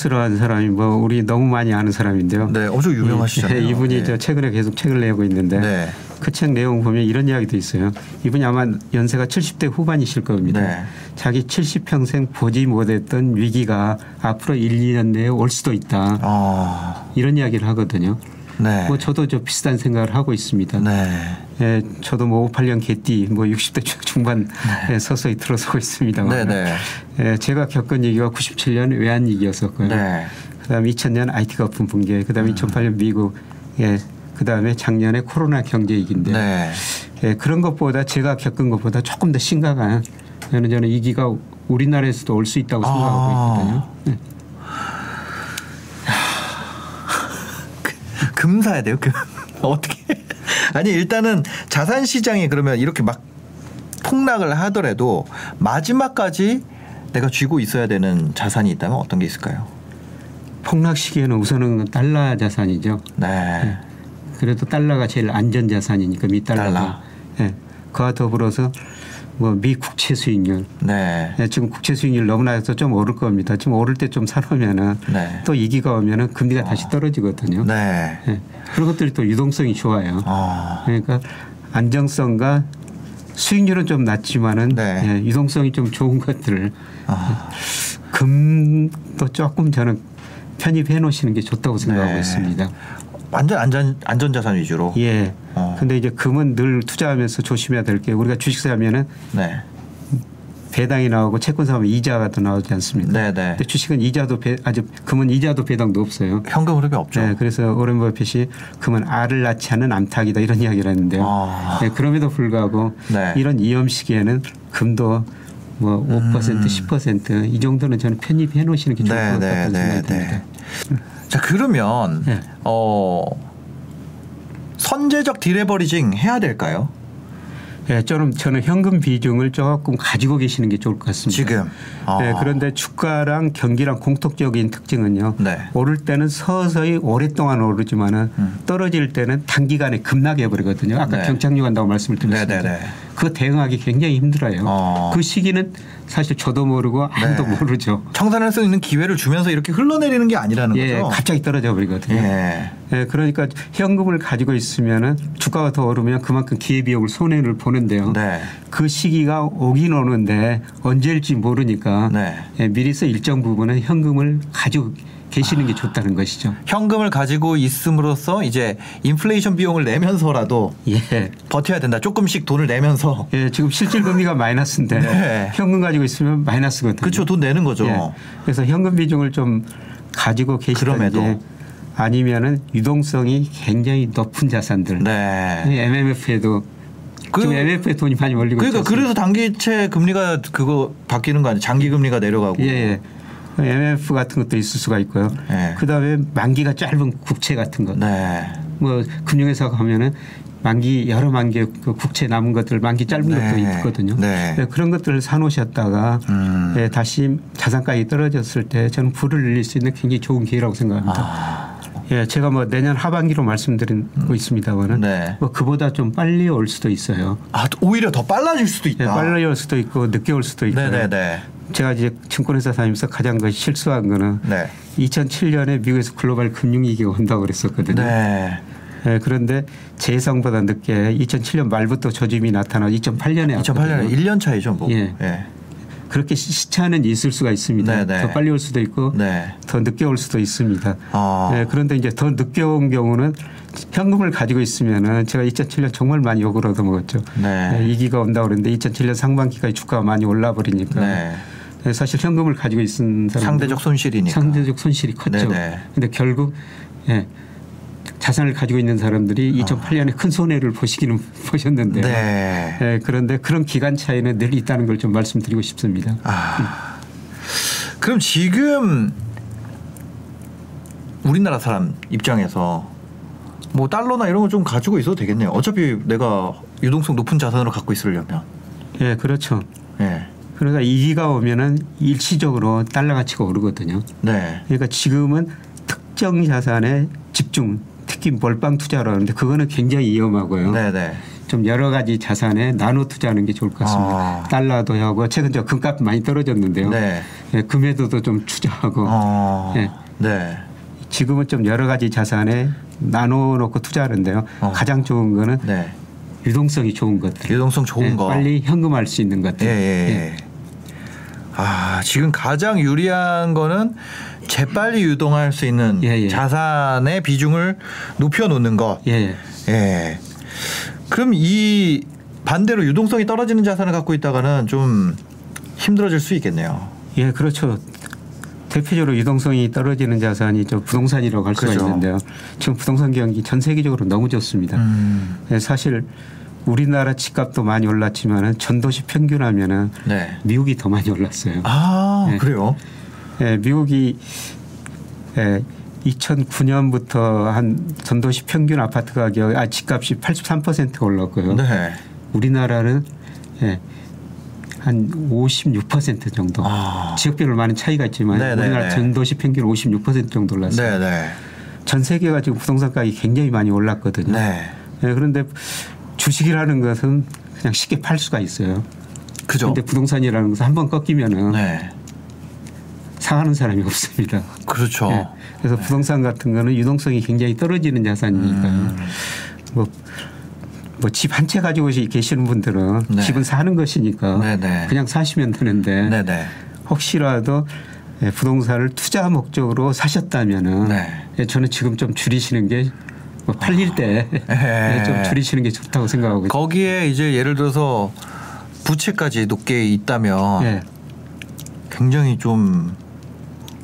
김노조스라는 사람이 뭐 우리 너무 많이 아는 사람인데요. 네, 엄청 유명하시잖아요. 예, 이분이 네. 저 최근에 계속 책을 내고 있는데 네. 그책 내용 보면 이런 이야기도 있어요. 이분이 아마 연세가 70대 후반이실 겁니다. 네. 자기 70평생 보지 못했던 위기가 앞으로 1, 2년 내에 올 수도 있다. 어, 이런 이야기를 하거든요. 네. 뭐 저도 저 비슷한 생각을 하고 있습니다. 네. 예, 저도 뭐 58년 개띠 뭐 60대 중반 에 서서히 들어서고 있습니다만 네, 네. 예, 제가 겪은 얘기가 97년 외환 위기였었고요. 네. 그다음에 2000년 IT 거품 붕괴, 그다음에 2008년 미국, 예, 그다음에 작년에 코로나 경제 위기인데 네. 예, 그런 것보다 제가 겪은 것보다 조금 더 심각한 저는 저는 위기가 우리나라에서도 올 수 있다고 생각하고 아. 있거든요. 예. 금 사야 돼요. 금. 어떻게? 아니 일단은 자산 시장이 그러면 이렇게 막 폭락을 하더라도 마지막까지 내가 쥐고 있어야 되는 자산이 있다면 어떤 게 있을까요? 폭락 시기에는 우선은 달러 자산이죠. 네. 그래도 달러가 제일 안전 자산이니까 미 달러가. 달러. 예. 그와 더불어서 뭐 미 국채 수익률. 네. 예, 지금 국채 수익률 너무나 해서 좀 오를 겁니다. 지금 오를 때 좀 사놓으면은 네. 또 이기가 오면은 금리가 다시 떨어지거든요. 네. 예. 그런 것들이 또 유동성이 좋아요. 어. 그러니까 안정성과 수익률은 좀 낮지만은 네. 예, 유동성이 좀 좋은 것들을 아. 금도 조금 저는 편입해 놓으시는 게 좋다고 생각하고 네. 있습니다. 완전 안전 안전 자산 위주로. 예. 어. 근데 이제 금은 늘 투자하면서 조심해야 될 게 우리가 주식 사면은 네. 배당이 나오고 채권 사면 이자가 더 나오지 않습니까? 네, 네. 근데 주식은 이자도 배, 아직 금은 이자도 배당도 없어요. 현금 흐름이 없죠. 네, 그래서 오렌 버핏이 금은 알을 낳지 않는 암탉이다 이런 이야기를 했는데요. 아. 네, 그럼에도 불구하고 네. 이런 위험 시기에는 금도 뭐5% 10%이 정도는 저는 편입해 놓으시는 게 좋을 네, 것 네, 같다는 네, 생각이 듭니다. 자 그러면 네. 어 선제적 디레버리징 해야 될까요? 예, 저는 저는 현금 비중을 조금 가지고 계시는 게 좋을 것 같습니다. 지금. 아. 네, 그런데 주가랑 경기랑 공통적인 특징은요. 네. 오를 때는 서서히 오랫동안 오르지만은 음. 떨어질 때는 단기간에 급락해 버리거든요. 아까 네. 경착륙 한다고 말씀을 드렸습니다. 네, 네, 네. 그거 대응하기 굉장히 힘들어요. 어. 그 시기는 사실 저도 모르고 아무도 네. 모르죠. 청산할 수 있는 기회를 주면서 이렇게 흘러내리는 게 아니라는 예, 거죠. 갑자기 떨어져 버리거든요. 예. 예, 그러니까 현금을 가지고 있으면은 주가가 더 오르면 그만큼 기회비용을 손해를 보는데요. 네. 그 시기가 오긴 오는데 언제일지 모르니까 네. 예, 미리서 일정 부분은 현금을 가지고 계시는 게 좋다는 것이죠. 현금을 가지고 있음으로써 이제 인플레이션 비용을 내면서라도 예. 버텨야 된다. 조금씩 돈을 내면서. 예, 지금 실질 금리가 마이너스인데 네. 현금 가지고 있으면 마이너스거든요. 그렇죠. 돈 내는 거죠. 예. 그래서 현금 비중을 좀 가지고 그럼에도. 아니면은 유동성이 굉장히 높은 자산들. 네. MMF에도 그- 지금 MMF에 돈이 많이 몰리고 그러니까? 그래서 단기채 금리가 그거 바뀌는 거 아니에요? 장기 금리가 내려가고. 예, 예. MMF 같은 것도 있을 수가 있고요. 예. 그다음에 만기가 짧은 국채 같은 것. 네. 뭐 금융회사 가면은 만기 여러 만기 그 국채 남은 것들 만기 짧은 네. 것도 있거든요. 네. 예, 그런 것들을 사놓으셨다가 음. 예, 다시 자산가격이 떨어졌을 때 저는 불을 늘릴 수 있는 굉장히 좋은 기회라고 생각합니다. 아. 예, 제가 뭐 내년 하반기로 말씀드리고 있습니다만은 네. 뭐 그보다 좀 빨리 올 수도 있어요. 아, 오히려 더 빨라질 수도 예, 있다. 빨리 올 수도 있고 늦게 올 수도 있고. 네네네. 제가 이제 증권회사 다니면서 가장 그 실수한 거는 네. 2007년에 미국에서 글로벌 금융위기가 온다고 그랬었거든요. 네. 예, 그런데 제 예상보다 늦게 2007년 말부터 조짐이 나타나 2008년에 2008년에 1년 차이죠, 뭐. 예. 예. 그렇게 시- 시차는 있을 수가 있습니다. 네네. 더 빨리 올 수도 있고 네. 더 늦게 올 수도 있습니다. 아. 예, 그런데 이제 더 늦게 온 경우는 현금을 가지고 있으면은 제가 2007년 정말 많이 욕을 얻어먹었죠. 네. 예, 위기가 온다 그랬는데 2007년 상반기까지 주가가 많이 올라 버리니까 네. 예, 사실 현금을 가지고 있는 사람 상대적 손실이니까. 상대적 손실이 컸죠. 근데 결국 예, 자산을 가지고 있는 사람들이 2008년에 큰 손해를 보시기는 보셨는데 아. 네. 예, 그런데 그런 기간 차이는 늘 있다는 걸 좀 말씀드리고 싶습니다. 아. 그럼 지금 우리나라 사람 입장에서 뭐 달러나 이런 거 좀 가지고 있어도 되겠네요. 어차피 내가 유동성 높은 자산으로 갖고 있으려면. 예, 그렇죠. 예. 그러니까 이기가 오면은 일시적으로 달러 가치가 오르거든요. 네. 그러니까 지금은 특정 자산에 집중, 특히 몰빵 투자를 하는데 그거는 굉장히 위험하고요. 네, 네. 좀 여러 가지 자산에 나눠 투자하는 게 좋을 것 같습니다. 아. 달러도 하고 최근 저 금값 많이 떨어졌는데요. 네. 예, 금에도도 좀 투자하고 어. 예. 네. 지금은 좀 여러 가지 자산에 나눠 놓고 투자하는데요. 어. 가장 좋은 거는 네. 유동성이 좋은 것들. 유동성 좋은 예, 거. 빨리 현금할 수 있는 것들. 예, 예, 예. 아, 지금 가장 유리한 거는 재빨리 유동할 수 있는 예, 예. 자산의 비중을 높여 놓는 것. 예. 예. 예. 그럼 이 반대로 유동성이 떨어지는 자산을 갖고 있다가는 좀 힘들어질 수 있겠네요. 예, 그렇죠. 대표적으로 유동성이 떨어지는 자산이 저 부동산이라고 할 수가 그죠. 있는데요. 지금 부동산 경기 전 세계적으로 너무 좋습니다. 음. 예, 사실 우리나라 집값도 많이 올랐지만은 전도시 평균하면은 네. 미국이 더 많이 올랐어요. 아, 네. 그래요? 예, 미국이 예, 2009년부터 한 전도시 평균 아파트 가격, 아 집값이 83% 올랐고요. 네. 우리나라는 예, 한 56% 정도. 아. 지역별로 많은 차이가 있지만 네, 네, 우리나라 네. 전도시 평균 56% 정도 올랐어요. 네, 네. 전 세계가 지금 부동산 가격이 굉장히 많이 올랐거든요. 네. 예, 그런데 주식이라는 것은 그냥 쉽게 팔 수가 있어요. 그죠? 그런데 부동산이라는 것은 한번 꺾이면은 네. 사가는 사람이 없습니다. 그렇죠. 예. 그래서 부동산 같은 거는 유동성이 굉장히 떨어지는 자산이니까요. 음. 뭐, 뭐 집 한 채 가지고 계시는 분들은 네. 집은 사는 것이니까 네네. 그냥 사시면 되는데 네, 네. 혹시라도 예, 부동산을 투자 목적으로 사셨다면은 네. 예, 저는 지금 좀 줄이시는 게뭐 팔릴 때 예. 좀 줄이시는 게 좋다고 생각하고. 거기에 이제 예를 들어서 부채까지 높게 있다면 예. 굉장히 좀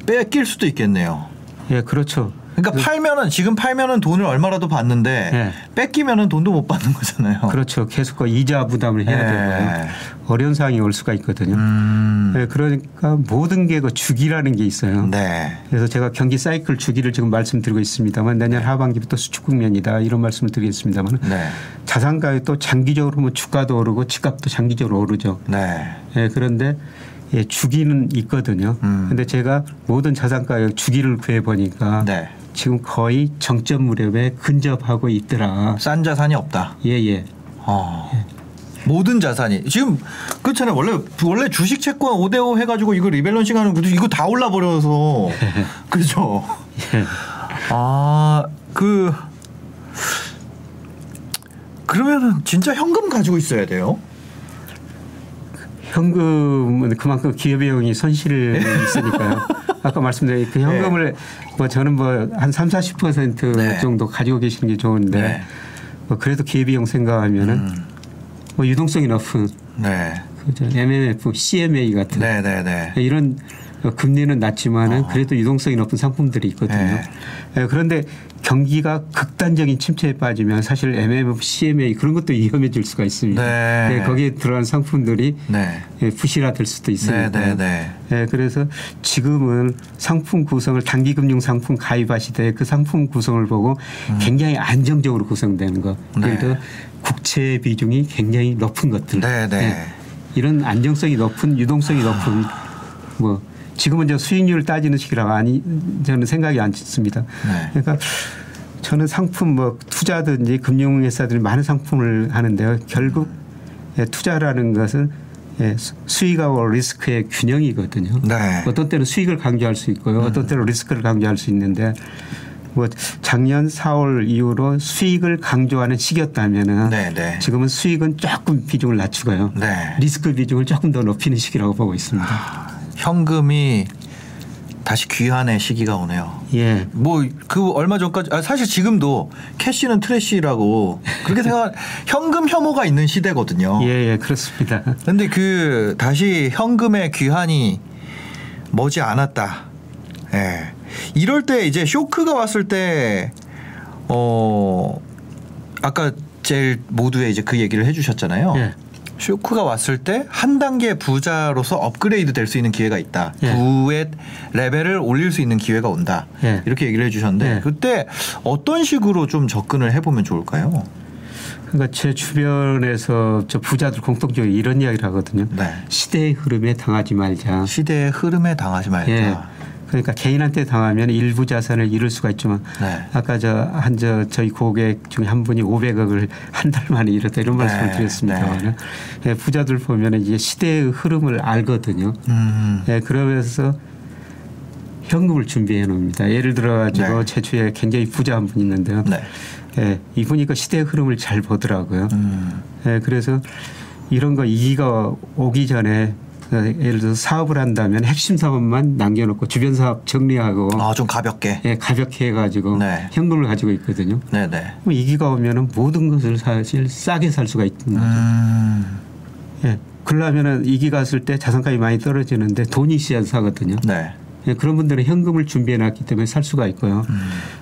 뺏길 수도 있겠네요. 예, 그렇죠. 그러니까 팔면은 지금 팔면은 돈을 얼마라도 받는데 네. 뺏기면은 돈도 못 받는 거잖아요. 그렇죠. 계속 그 이자 부담을 해야 예. 되고요. 어려운 상황이 올 수가 있거든요. 음. 예, 그러니까 모든 게 그 주기라는 게 있어요. 네. 그래서 제가 경기 사이클 주기를 지금 말씀드리고 있습니다만 내년 하반기부터 수축 국면이다 이런 말씀을 드리겠습니다만 네. 자산 가격도 장기적으로 뭐 주가도 오르고 집값도 장기적으로 오르죠. 네. 예, 그런데 예, 주기는 있거든요. 음. 근데 제가 모든 자산 가격 주기를 구해 보니까 네. 지금 거의 정점 무렵에 근접하고 있더라. 싼 자산이 없다. 예, 예. 어. 모든 자산이 지금 그렇잖아요. 원래 원래 주식 채권 5대5 해가지고 이거 리밸런싱 하는 것도 이거 다 올라 버려서 그죠. 예. 아그 그러면은 진짜 현금 가지고 있어야 돼요. 현금은 그만큼 기업비용이 손실이 있으니까요. 아까 말씀드린 그 현금을 뭐 저는 뭐 한 3, 40% 네. 정도 가지고 계시는 게 좋은데 네. 뭐 그래도 기업비용 생각하면은 음. 뭐 유동성이 높은 네. 그죠. MMF, CMA 같은 네, 네, 네. 이런 금리는 낮지만은 그래도 유동성이 높은 상품들이 있거든요. 네. 예, 그런데 경기가 극단적인 침체에 빠지면 사실 MMF, CMA 그런 것도 위험해질 수가 있습니다. 네. 예, 거기에 들어간 상품들이 네. 예, 부실화될 수도 있으니까. 네, 네, 네. 예, 그래서 지금은 상품 구성을 단기 금융 상품 가입하시되 그 상품 구성을 보고 굉장히 안정적으로 구성되는 것. 예를 음. 네. 들어 국채 비중이 굉장히 높은 것들. 네, 네. 예, 이런 안정성이 높은 유동성이 높은 뭐 지금은 저 수익률을 따지는 시기라고 아니 저는 생각이 안 듭니다. 네. 그러니까 저는 상품 뭐 투자든지 금융회사들이 많은 상품을 하는데요. 결국 예, 투자라는 것은 예, 수- 수익하고 리스크의 균형이거든요. 네. 어떤 때는 수익을 강조할 수 있고요. 어떤 때는 리스크를 강조할 수 있는데 뭐 작년 4월 이후로 수익을 강조하는 시기였다면은 네, 네. 지금은 수익은 조금 비중을 낮추고요. 네. 리스크 비중을 조금 더 높이는 시기라고 보고 있습니다. 현금이 다시 귀환의 시기가 오네요. 예. 뭐 그 얼마 전까지 아 사실 지금도 cash는 trash라고 그렇게 생각 현금 혐오가 있는 시대거든요. 예, 예, 그렇습니다. 근데 그 다시 현금의 귀환이 머지 않았다. 예. 이럴 때 이제 쇼크가 왔을 때 어 아까 제일 모두에 이제 그 얘기를 해 주셨잖아요. 예. 쇼크가 왔을 때 한 단계 부자로서 업그레이드 될 수 있는 기회가 있다. 예. 부의 레벨을 올릴 수 있는 기회가 온다. 예. 이렇게 얘기를 해주셨는데 예. 그때 어떤 식으로 좀 접근을 해보면 좋을까요? 그러니까 제 주변에서 저 부자들 공통적으로 이런 이야기를 하거든요. 네. 시대의 흐름에 당하지 말자. 시대의 흐름에 당하지 말자. 예. 그러니까 개인한테 당하면 일부 자산을 잃을 수가 있지만 네. 아까 저 한 저 저희 고객 중에 한 분이 500억을 한 달 만에 잃었다 이런 네. 말씀을 드렸습니다만 예, 부자들 보면 이제 시대의 흐름을 알거든요. 음. 예, 그러면서 현금을 준비해 놓습니다. 예를 들어 가지고 네. 제 주위에 굉장히 부자 한 분 있는데요. 네. 예, 이분이 그 시대의 흐름을 잘 보더라고요. 음. 예, 그래서 이런 거 이기가 오기 전에 어, 예를 들어서 사업을 한다면 핵심 사업만 남겨놓고 주변 사업 정리하고 아, 좀 가볍게. 예, 가볍게 해가지고 네. 현금을 가지고 있거든요. 네네. 그럼 이기가 오면은 모든 것을 사실 싸게 살 수가 있는 거죠. 음. 예, 그러려면은 이기 갔을 때 자산가이 많이 떨어지는데 돈이 있어야 사거든요. 네. 예, 그런 분들은 현금을 준비해 놨기 때문에 살 수가 있고요. 음.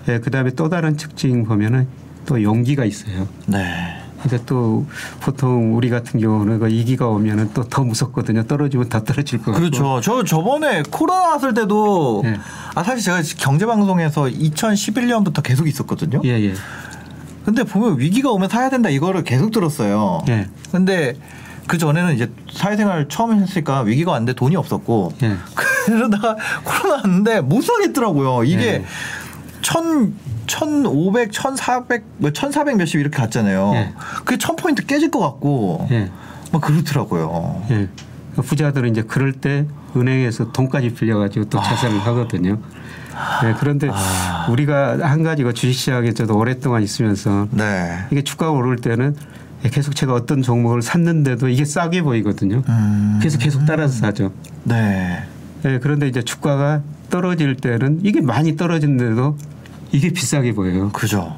예, 그다음에 또 다른 특징 보면은 또 용기가 있어요. 네. 그러니까 또 보통 우리 같은 경우는 그 이기가 오면은 또 더 무섭거든요. 떨어지면 더 떨어질 것 같고. 그렇죠. 저 저번에 코로나 왔을 때도 네. 아 사실 제가 경제 방송에서 2011년부터 계속 있었거든요. 예, 예. 근데 보면 위기가 오면 사야 된다 이거를 계속 들었어요. 예. 근데 그 전에는 이제 사회생활 처음 했으니까 위기가 왔는데 돈이 없었고 예. 그러다가 코로나 왔는데 못 사겠더라고요. 이게 예. 천 1,500, 1,400, 뭐1,400 몇십 이렇게 갔잖아요. 예. 그게 1,000포인트 깨질 것 같고 예. 막 그렇더라고요. 예. 그 부자들은 이제 그럴 때 은행에서 돈까지 빌려가지고 또 자산을 하거든요. 예, 그런데 아. 우리가 한 가지가 주식시장에 저도 오랫동안 있으면서 네. 이게 주가가 오를 때는 계속 제가 어떤 종목을 샀는데도 이게 싸게 보이거든요. 음. 그래서 계속 따라서 사죠. 네. 예, 그런데 이제 주가가 떨어질 때는 이게 많이 떨어진데도 이게 비싸게 보여요. 그죠.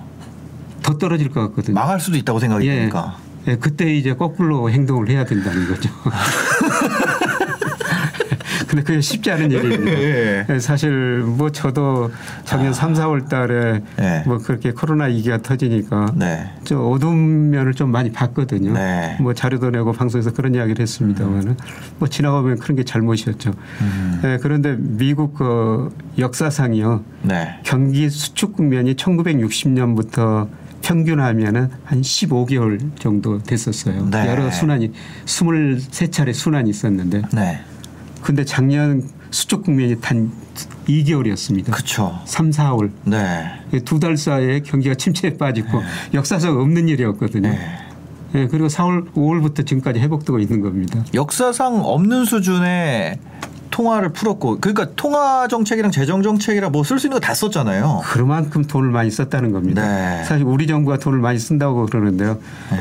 더 떨어질 것 같거든요. 망할 수도 있다고 생각이 예. 드니까. 예, 그때 이제 거꾸로 행동을 해야 된다는 거죠. 근데 그게 쉽지 않은 일입니다. 예. 예, 사실 뭐 저도 작년 삼 3, 4월 달에 예. 뭐 그렇게 코로나 위기가 터지니까 네. 저 어두운 면을 좀 많이 봤거든요. 네. 뭐 자료도 내고 방송에서 그런 이야기를 했습니다만은 뭐 지나가면 그런 게 잘못이었죠. 음. 예, 그런데 미국 그 역사상이요. 네. 경기 수축 국면이 1960년부터 평균하면은 한 15개월 정도 됐었어요. 네. 여러 순환이 23차례 순환이 있었는데 네. 근데 작년 수축 국면이 단 2개월이었습니다. 그쵸. 3, 4월 네. 두 달 사이에 경기가 침체에 빠지고 역사상 없는 일이었거든요. 네. 예, 그리고 4월, 5월부터 지금까지 회복되고 있는 겁니다. 역사상 없는 수준의 통화를 풀었고 그러니까 통화 정책이랑 재정 정책이랑 뭐 쓸 수 있는 거 다 썼잖아요. 그만큼 돈을 많이 썼다는 겁니다. 네. 사실 우리 정부가 돈을 많이 쓴다고 그러는데요.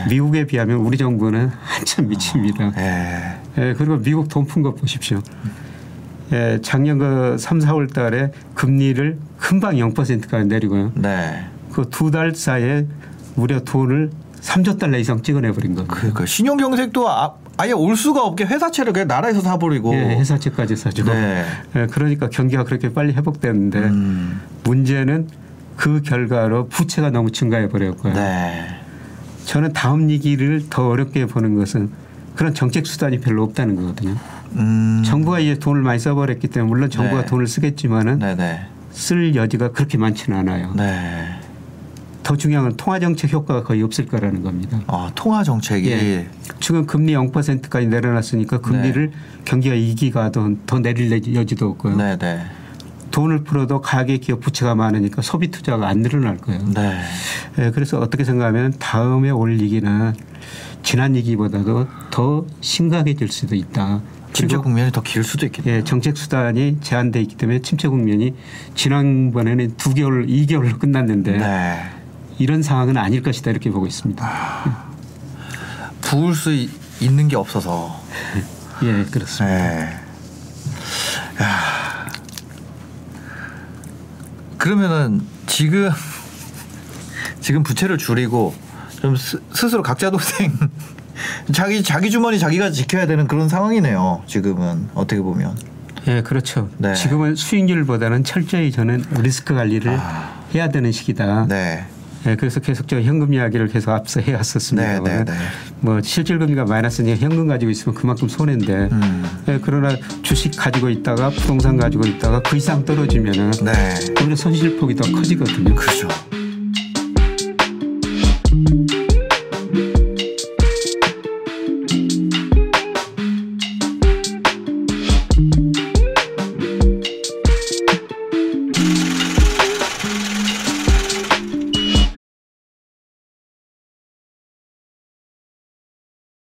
미국에 비하면 우리 정부는 한참 미칩니다. 예. 예, 그리고 미국 돈푼거 보십시오. 예, 작년 그 3, 4월 달에 금리를 금방 0%까지 내리고요. 네. 그 두 달 사이에 무려 돈을 3조 달러 이상 찍어내버린 겁니다. 그, 그 신용 경색도 아, 아예 올 수가 없게 회사채를 그냥 나라에서 사버리고. 예, 회사채까지 사주고. 네. 예, 그러니까 경기가 그렇게 빨리 회복됐는데 음. 문제는 그 결과로 부채가 너무 증가해 버렸고요. 네. 저는 다음 위기를 더 어렵게 보는 것은 그런 정책 수단이 별로 없다는 거거든요. 음. 정부가 이제 돈을 많이 써버렸기 때문에 물론 정부가 네. 돈을 쓰겠지만은 네네. 쓸 여지가 그렇게 많지는 않아요. 네. 더 중요한 건 통화 정책 효과가 거의 없을 거라는 겁니다. 아, 통화 정책이. 예. 지금 금리 0%까지 내려놨으니까 금리를 경기가 이기가 더, 더 내릴 여지도 없고요. 네 네. 돈을 풀어도 가계 기업 부채가 많으니까 소비 투자가 안 늘어날 거예요. 네. 예, 그래서 어떻게 생각하면 다음에 올 위기는 지난 위기보다도 더 심각해질 수도 있다. 침체 국면이 더 길 수도 있겠네요. 예, 정책 수단이 제한돼 있기 때문에 침체 국면이 지난번에는 두 개월, 2개월로 끝났는데 네. 이런 상황은 아닐 것이다 이렇게 보고 있습니다. 부을 수 이- 있는 게 없어서. 예, 그렇습니다. 네. 야. 그러면은 지금 지금 부채를 줄이고 좀 스, 스스로 각자 동생 자기 자기 주머니 자기가 지켜야 되는 그런 상황이네요. 지금은 어떻게 보면. 예, 그렇죠. 네. 지금은 수익률보다는 철저히 저는 리스크 관리를 아. 해야 되는 시기다. 네. 예, 그래서 계속 저 현금 이야기를 계속 앞서 해왔었습니다. 네, 네, 네. 뭐 실질금리가 마이너스니 현금 가지고 있으면 그만큼 손해인데 음. 예, 그러나 주식 가지고 있다가 부동산 가지고 있다가 그 이상 떨어지면은 네. 오히려 손실폭이 더 커지거든요. 그렇죠.